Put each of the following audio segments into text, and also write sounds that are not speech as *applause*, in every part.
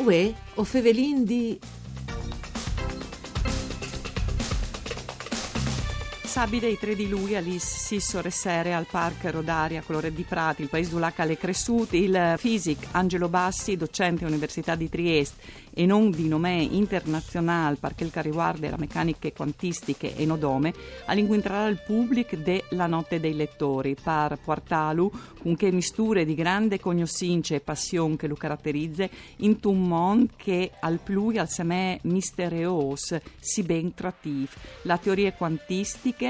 Uè, o fevelin di... Sabide i 3 di luglio all'Is Sisso Ressere al Parco Rodaria Colore di Prati, il paese d'Ulaca le cresciute, il fisic Angelo Bassi, docente Università di Trieste e non di nome internazionale perché il che riguarda la meccanica quantistiche e nodome, all'incontrare il pubblico della notte dei lettori, per portarlo con che misture di grande cognoscenza e passione che lo caratterizza in un mondo che al più al semè misterioso si ben trattiv, la teoria quantistiche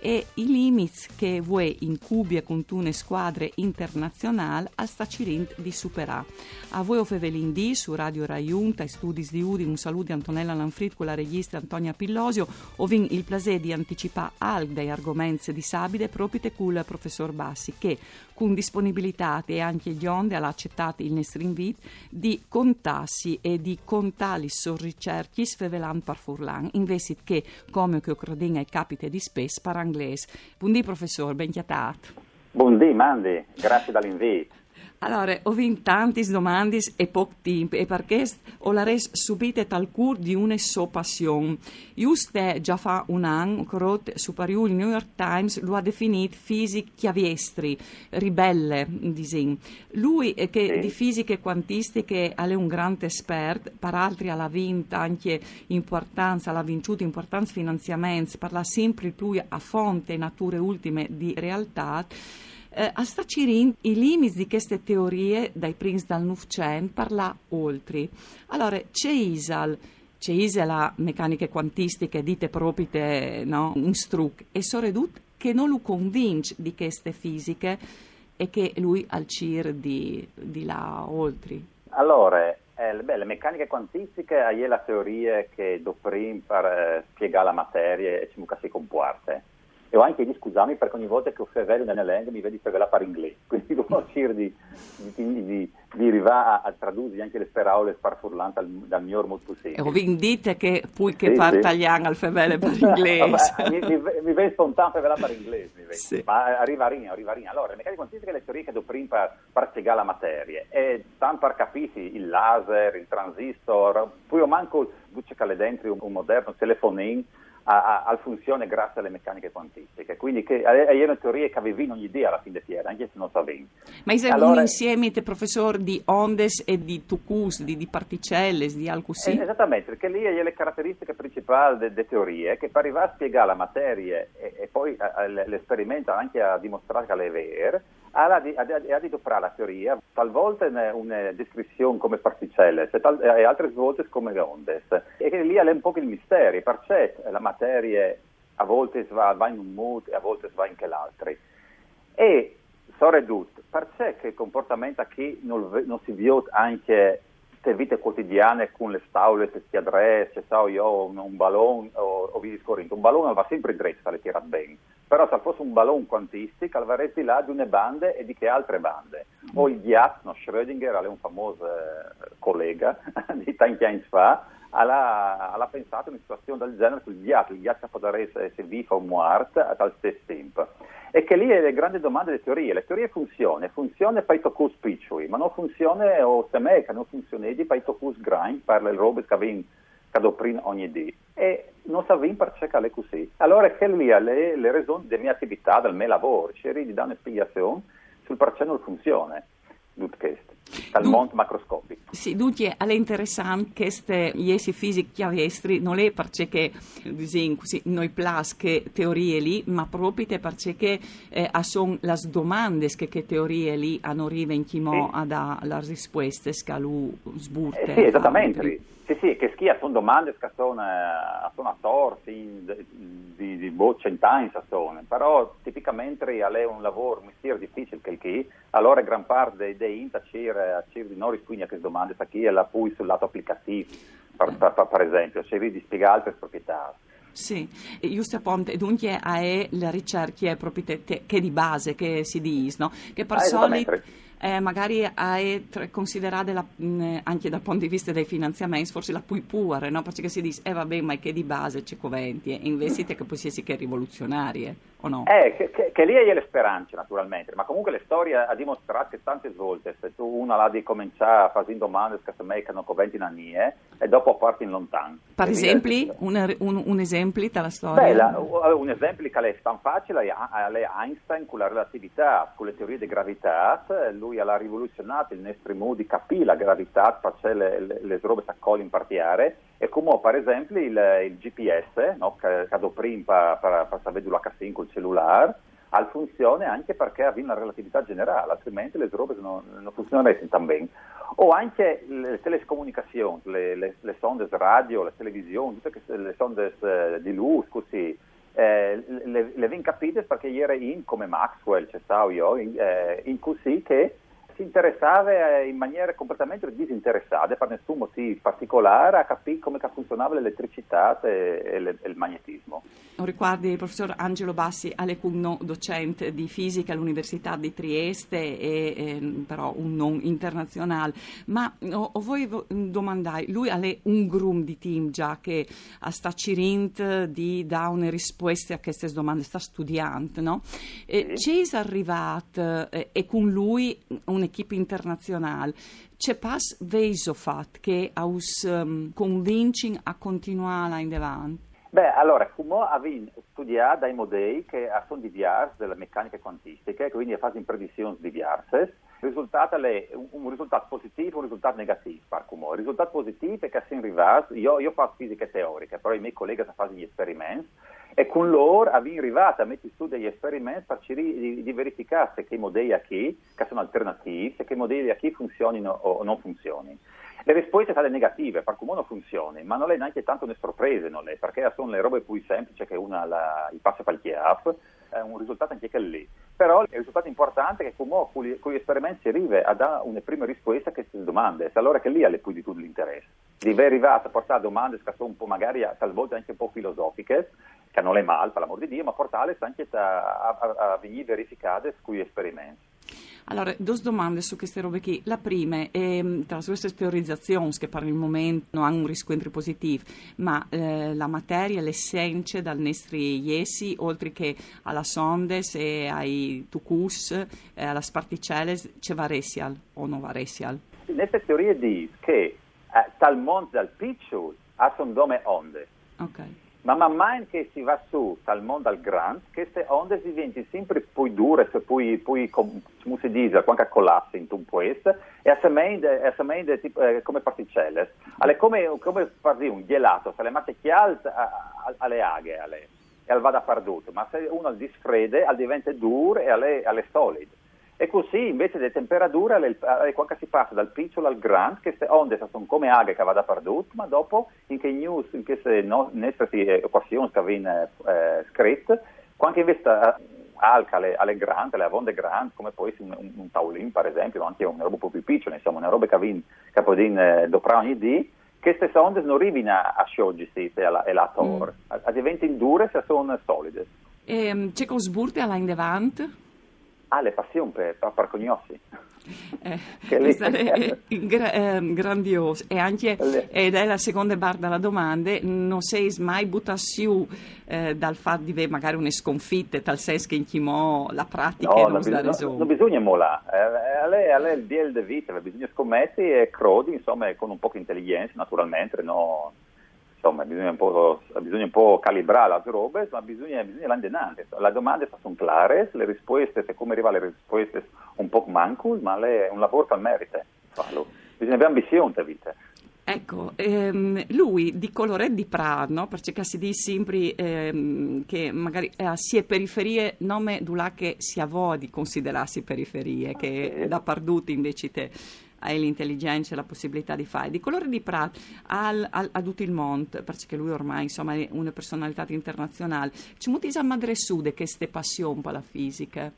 e i limiti che vuoi in cubia con tune squadre internazionali a stacirint di superare. A voi Fevelin D su Radio Raiunta studi di Udi, un saluto Antonella Lanfrit con la regista Antonia Pillosio, ovin il plasè di anticipare alg dei argomenti di Sabide proprio con il professor Bassi che con disponibilità e anche gli onde ha accettato il nostro invito di contassi e di contali sorricerchi svevelan par furlan, invece che come che occorre ai capite di spes par inglese. Buondì professor, ben chiatato. Buondì, Mandi, grazie dall'invito. Allora, ho vinto tante domande e poco tempo, e perché ho la res subite talcur di una sua passione. Juste già fa un anno, corrot superiore, il New York Times lo ha definito fisic chiaviestri, ribelle, disin. Lui, che sì. di fisiche quantistiche è un grande esperto, per altri ha vinto anche importanza, ha vinciuto importanza finanziamenti, parla sempre più a fonte nature ultime di realtà eh, a staccirin i limiti di queste teorie dai primi dal Novecento parla oltre. Allora, c'è Isal, c'è Isal la meccanica quantistica, dite proprie, no, un struc, e Soredut che non lo convince di queste fisiche e che lui al CIR di, di là oltre. Allora, eh, beh, le meccaniche quantistiche è la teoria che do prima per eh, spiegare la materia e come si comporta e ho anche di scusarmi perché ogni volta che ho fevello nella lingua mi vedi fevela per inglese, *laughs* quindi devo cercare di, di, di, di arrivare a, a, tradurre anche le parole sparfurlanti dal, dal miglior modo possibile. E vi dite che poi che sì, partagliano sì. al fevele per *laughs* inglese. Vabbè, mi, mi, mi vedi spontaneo fevela per inglese, mi vedi. Sì. ma arriva a arriva a. Allora, le meccaniche quantistiche le teorie che do prima per, per spiegare la materia e tanto per capire il laser, il transistor, poi ho manco, bucce che dentro un, un moderno telefonino a, a, funzione grazie alle meccaniche quantistiche. Quindi che, è una teoria che avevi ogni idea alla fine fiera, anche se non sapevi. Ma è allora, un insieme, professor, di ondes e di tucus, di, di particelle, di alcusì? Eh, esattamente, perché lì è le caratteristiche principali delle teorie, che per arrivare a spiegare la materia e, e poi l'esperimento anche a dimostrare che è vera, di, ha di doprare la teoria, talvolta una, descrizione come particelle e altre volte come ondes. E che lì è un po' il mistero, perché la materia a volte va, in un mood e a volte va in che l'altro. E soprattutto, perché che il comportamento qui non, non si vede anche nelle vite quotidiane con le staule, se si adresse, so io, un, un ballone o, o vi discorrendo, un ballone va sempre dritto se le tira bene però se fosse un ballone quantistico avresti là di una bande e di che altre bande. O il ghiaccio, Schrödinger, è un famoso eh, collega *laughs* di tanti anni fa, ha pensato in una situazione del genere sul ghiaccio, il ghiaccio può essere vivo o morto al stesso tempo. E che lì è le grandi domande delle teorie. Le teorie funzionano, funzionano per i tocus piccoli, ma non funzionano o se me che non funzionano per i tocus grandi, per le robe che vengono prima ogni giorno. E non sapevamo perché così. Allora, che lì le, le ragioni della mia attività, del mio lavoro, cerchi di dare una spiegazione sul perché non funziona tutto questo dal mondo macroscopico. Sì, dunque è interessante che queste iesi fisiche chiavestri non è perché diciamo noi plasche teorie lì, ma proprio perché eh, sono le domande che, che teorie lì hanno rive in chimo sì. a dare le risposte che lui sburte. Eh sì, esattamente. Sì, sì, che schia sono domande che sono, eh, sono a torti di, di, boh, cent'anni, sono, però tipicamente è un lavoro, un mestiere difficile che chi, allora gran parte dei, dei INTA a di non rispondere a queste domande, sa chi è la poi sul lato applicativo, per, per, per esempio, cerchi di spiegare altre proprietà. Sì, giusto appunto, dunque è la ricerca che di base che si dice, no? che per ah, solito eh, magari è considerata la, mh, anche dal punto di vista dei finanziamenti forse la più pura, no? perché si dice, eh vabbè, ma che di base c'è coventi, e invece che poi si che rivoluzionarie, o no? Eh, che, che, che lì è le speranze, naturalmente, ma comunque la storia ha dimostrato che tante volte, se tu una la di cominciare a fare domande che si meccano coventi in anni, eh, e dopo parti in lontano. Per esempio, un, un, un, esempio dalla storia? Beh, la, un esempio che è tan facile è Einstein con la relatività, con le teorie di gravità, lui ha rivoluzionato il nostro modo di capire la gravità, facendo le, le, le robe s'accogliere in partiare, e come per esempio il, il GPS, no, che prima per, per sapere la cassin col cellulare, ha funzione anche perché ha una relatività generale, altrimenti le robe non, non funzionerebbero tan bene. O anche le telecomunicazioni, le, le, le sonde radio, le televisioni, tutte le sonde eh, di luce, così, eh, le, le ben capite perché ieri in come Maxwell, c'è stato io, in, eh, in così che si interessava in maniera completamente disinteressata, per nessun motivo particolare, a capire come funzionava l'elettricità e, il magnetismo. Riguardi il professor Angelo Bassi, Alecugno, docente di fisica all'Università di Trieste, e, e, però un non internazionale. Ma ho, ho voi domandai, lui ha un grum di team già che sta cirint di dare una risposta a queste domande, sta studiando, no? Sì. C'è arrivato eh, e con lui un un'equipe internazionale. C'è pas veso fat che aus um, convincing a continuare in avanti? Beh, allora, come avevo studiato dai modelli che sono diversi delle meccaniche quantistiche, quindi fanno predizioni diverse, risultato è un risultato positivo e un risultato negativo. Il risultato positivo è che si arrivato, io, io faccio fisica teorica, però i miei colleghi fanno gli esperimenti, e con loro abbiamo arrivato a mettere su degli esperimenti per di, di verificare se i modelli a chi, che sono alternativi, se i modelli a chi funzionino o non funzionino. Le risposte sono negative, per come non funziona, ma non è neanche tanto ne sorprese, non è, perché sono le robe più semplici che una la, passa per il chiaf, è un risultato anche lì. Però il risultato importante è che come con gli esperimenti si arriva a dare una prima risposta a queste domande, allora che lì è più di tutto l'interesse. Di arrivato a portare domande che sono un po' magari talvolta anche un po' filosofiche, che non è male, per l'amor di Dio, ma portarle anche a, a, a venire verificate gli esperimenti. Allora, due domande su queste robe qui. La prima è, mm, tra queste teorizzazioni che per il momento non hanno un riscontro positivo, ma eh, la materia, l'essenza dal nostri iesi, oltre che alla sondes e ai tucus, eh, alla sparticelle, c'è varesial o non varesial? Queste teorie dicono che eh, tal mondo dal piccolo ha son dome onde. Okay. Ma man mano che si va su dal mondo al grande, queste onde diventano sempre più dure, più, più come si dice, quando collassa in un paese, e assemblea tipo, eh, come particelle. Alle come, come fare un gelato, se le mette chialte alle aghe, alle, e al vada perduto, ma se uno al disfrede, al diventa duro e alle, alle solide. E così invece le temperature, le, le, quando si passa dal piccolo al grande, queste onde sono come aghe che vanno perdute, ma dopo in che news, in queste no, nostre equazioni che vengono eh, scritte, quando invece eh, alca alle, alle grandi, alle onde grandi, come essere un, un, un taulin per esempio, o anche una roba un po' più piccola, insomma una roba che viene che può dire eh, ogni dì, queste onde non arrivano a sciogliersi e la, e la tor, mm. diventare dure se sono solide. E, ehm, c'è cosburte alla in davanti? Ha le passioni per, per cognosci. Eh, *laughs* è, gra- eh, grandioso e anche, ed è la seconda parte della domanda non sei mai buttato su eh, dal fatto di avere magari una sconfitta tal senso che in chimo la pratica no, non, bisogna, non, non bisogna mollare eh, a lei, a lei il DL di vita bisogna scommettere e crodi insomma con un po' di intelligenza naturalmente no insomma bisogna un po', bisogna un po calibrare le robe, ma bisogna, bisogna l'andare. Le domande sono chiare, le risposte, se come arrivare le risposte un po' mancul, ma è un lavoro che merita farlo. Bisogna avere ambizione in vita. Ecco, ehm, lui di colore di Prado, perché si dice sempre ehm, che magari eh, si è periferie, nome là che si avò di considerarsi periferie, che è da perduti invece te hai l'intelligenza e la possibilità di fare. Di colore di Prat al, al, a tutto il mondo, perché lui ormai insomma, è una personalità internazionale, ci mutisa madre sude che ste passione per la fisica?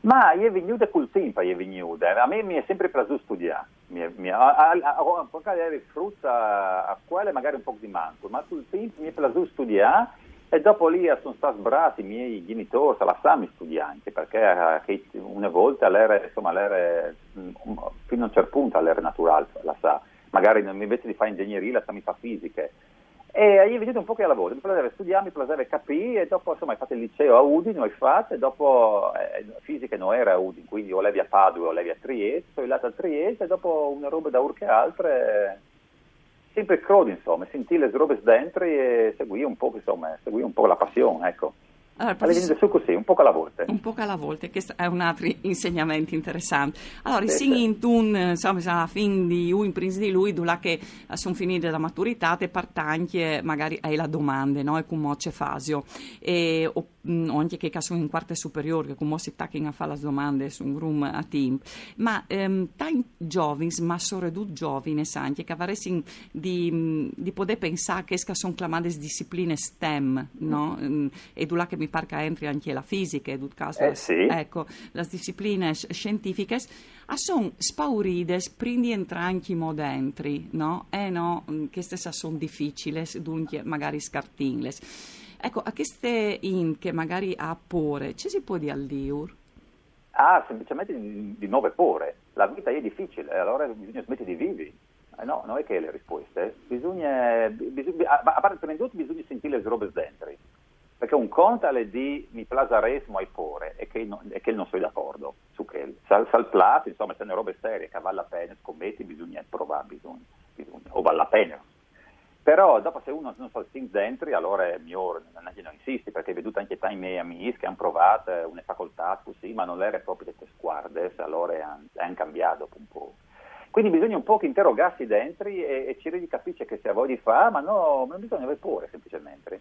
Ma io venuta col tempo, è venuta. A me mi è sempre piaciuto studiare. Mi mi a, a, a, magari frutta a scuola magari un po' di manco, ma col tempo mi è piaciuto studiare E dopo lì sono stati brati i miei genitori, la sanno studianti, perché eh, una volta l'era, insomma, l'era, mm, fino a un certo punto l'era naturale, la sa. Magari invece di fare ingegneria, la sa mi fa fisiche. E hai veduto un po' che lavoro, mi piaceva studiare, mi piaceva capire, e dopo insomma hai fatto il liceo a Udine, ho fatto, e dopo eh, fisica non era a Udine, quindi o levi a Padua o levi a Trieste, sono andato a Trieste, e dopo una roba da urche altre sempre crodi, insomma, sentire le robe dentro e seguire un po', insomma, seguire un po' la passione, ecco. Allora, professor... su così, un po' alla volta. Un po' alla volta, che è un altro insegnamento interessante. Allora, sì, sì. in tun, insomma, alla fine di lui, in prins di lui, là che sono finite la maturità, e partanti, magari hai la domanda, no? E come c'è fasio. E, o, mh, anche che sono in quarta superiore, che come si taccano a fare le domande su un room a team. Ma ehm, tanti giovani, ma soprattutto giovani, anche, che avresti di, di poter pensare che sono chiamate discipline STEM, no? Mm. E là che mi pare che entri anche la fisica, ed caso, eh, sì. ecco, le discipline scientifiche, sono spauride, prendi entranchi modentri, no? Eh no, mm, queste sono difficili, dunque magari scartinle. Ecco, a queste in che magari ha pore, ci si può dire al diur? Ah, semplicemente di, di nuove pore. La vita è difficile, allora bisogna smettere di vivere. Eh no, non è che le risposte. Bisogna, bisogna a parte prima di tutto bisogna sentire le robe dentro. Perché un conto è di mi plasaresmo ai pore e che, che non sono d'accordo su che sal, sal plas, insomma, sono robe serie che vale la pena, scommetti, bisogna provare, bisogna, bisogna, o vale la pena. Però dopo se uno non sa il dentro, allora è migliore, non, non insisti, perché ho veduto anche i miei amici che hanno provato una facoltà così, ma non era proprio queste squadre, allora hanno cambiato un po'. Quindi bisogna un po' interrogarsi dentro e, e di capire che se ha voglia di fare, ma no, non bisogna avere paura semplicemente.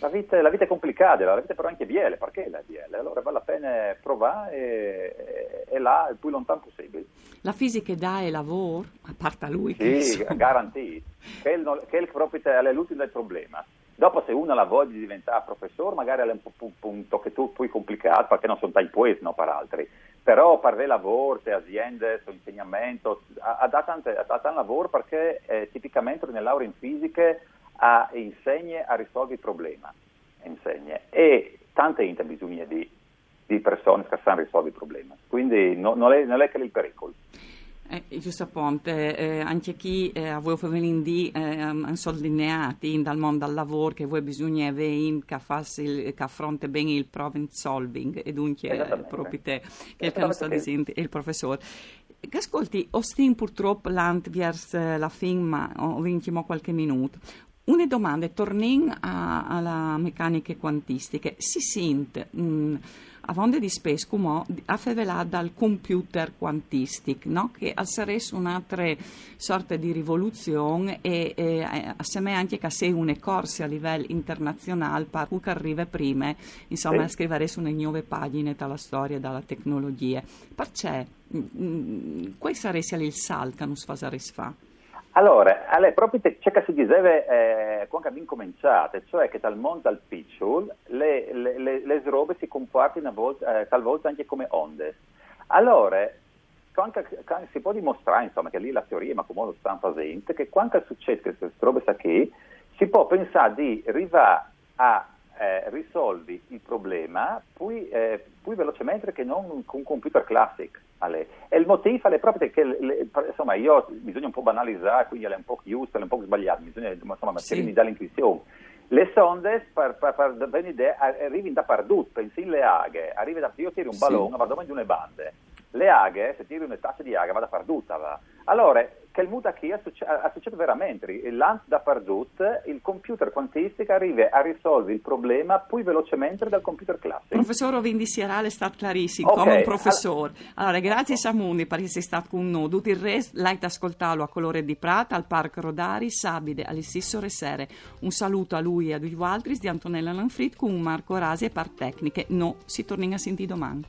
La vita, la vita, è complicata, la vita però anche biele, perché la biele? Allora vale la pena provare e, e là il più lontano possibile. La fisica dà e lavoro, a parte lui. Sì, garantito, che è, il, che proprio l'ultimo del problema. Dopo se uno ha la voglia di diventare professore, magari è un, po', un tocchettù più complicato, perché non sono tai poesi, no, per altri. Però per lavoro, aziende, su insegnamento, ha, dato tanto lavoro perché eh, tipicamente nelle lauree in fisica a, insegna a risolvere il problema, insegna. e tante gente bisogna di, di, persone che sanno risolvere il problema, quindi no, non, è, non è che il pericolo. Eh, giusto appunte, eh, anche chi eh, a voi venire eh, sottolineati dal mondo del lavoro che voi bisogna avere che, che affronta bene il problem solving e dunque eh, proprio te che è sta dicendo il professore. Ascolti, Ostin purtroppo l'ant verso la fine, ma ho vinto qualche minuto. Una domanda, torniamo alla meccanica quantistica. Si sente, mh, a vonde di spesso, come affavelata dal computer quantistico, no? che sarebbe un'altra sorta di rivoluzione e, e assieme anche che se une corse a livello internazionale per cui arriva prima insomma, a scrivere su una nuove pagine dalla storia e dalla tecnologia. Perché? Mm, mm, quale sarebbe il salto che non si fa? Allora, allora proprio ciò che si diceva eh, quando abbiamo cominciato, cioè che dal mondo al piccolo le, le, le, le robe si comportano volta, eh, talvolta anche come onde. Allora, quando, quando si può dimostrare, insomma, che lì la teoria, ma come lo stanno facendo, che quando succede queste robe qui, si può pensare di arrivare a eh, risolvi il problema più, eh, più, velocemente che non con un computer classico. E il motivo è proprio che, le, insomma, io bisogna un po' banalizzare, quindi è un po' chiuso, è un po' sbagliato, bisogna insomma, sì. dare l'intuizione. Le sonde, per, per, per dare un'idea, arrivano da perdut, pensi le aghe, arrivi da, io tiro un ballone, sì. vado di una bande. Le aghe, se tiri una tazza di aghe, va da perduta, va. Allora, che il muta qui succede veramente. L'ANS da perdut, il computer quantistica arriva a risolvere il problema più velocemente dal computer classico. Professor Ovindi Sierale è stato clarissimo, okay. come un professore. Allora, grazie Samundi perché sei stato con noi. Tutto il resto l'hai ascoltato a colore di prata al Parco Rodari, Sabide, all'Ississore Sere. Un saluto a lui e a due altri di Antonella Lanfrit con Marco Rasi e Par Tecniche. No, si torna a sentire domani.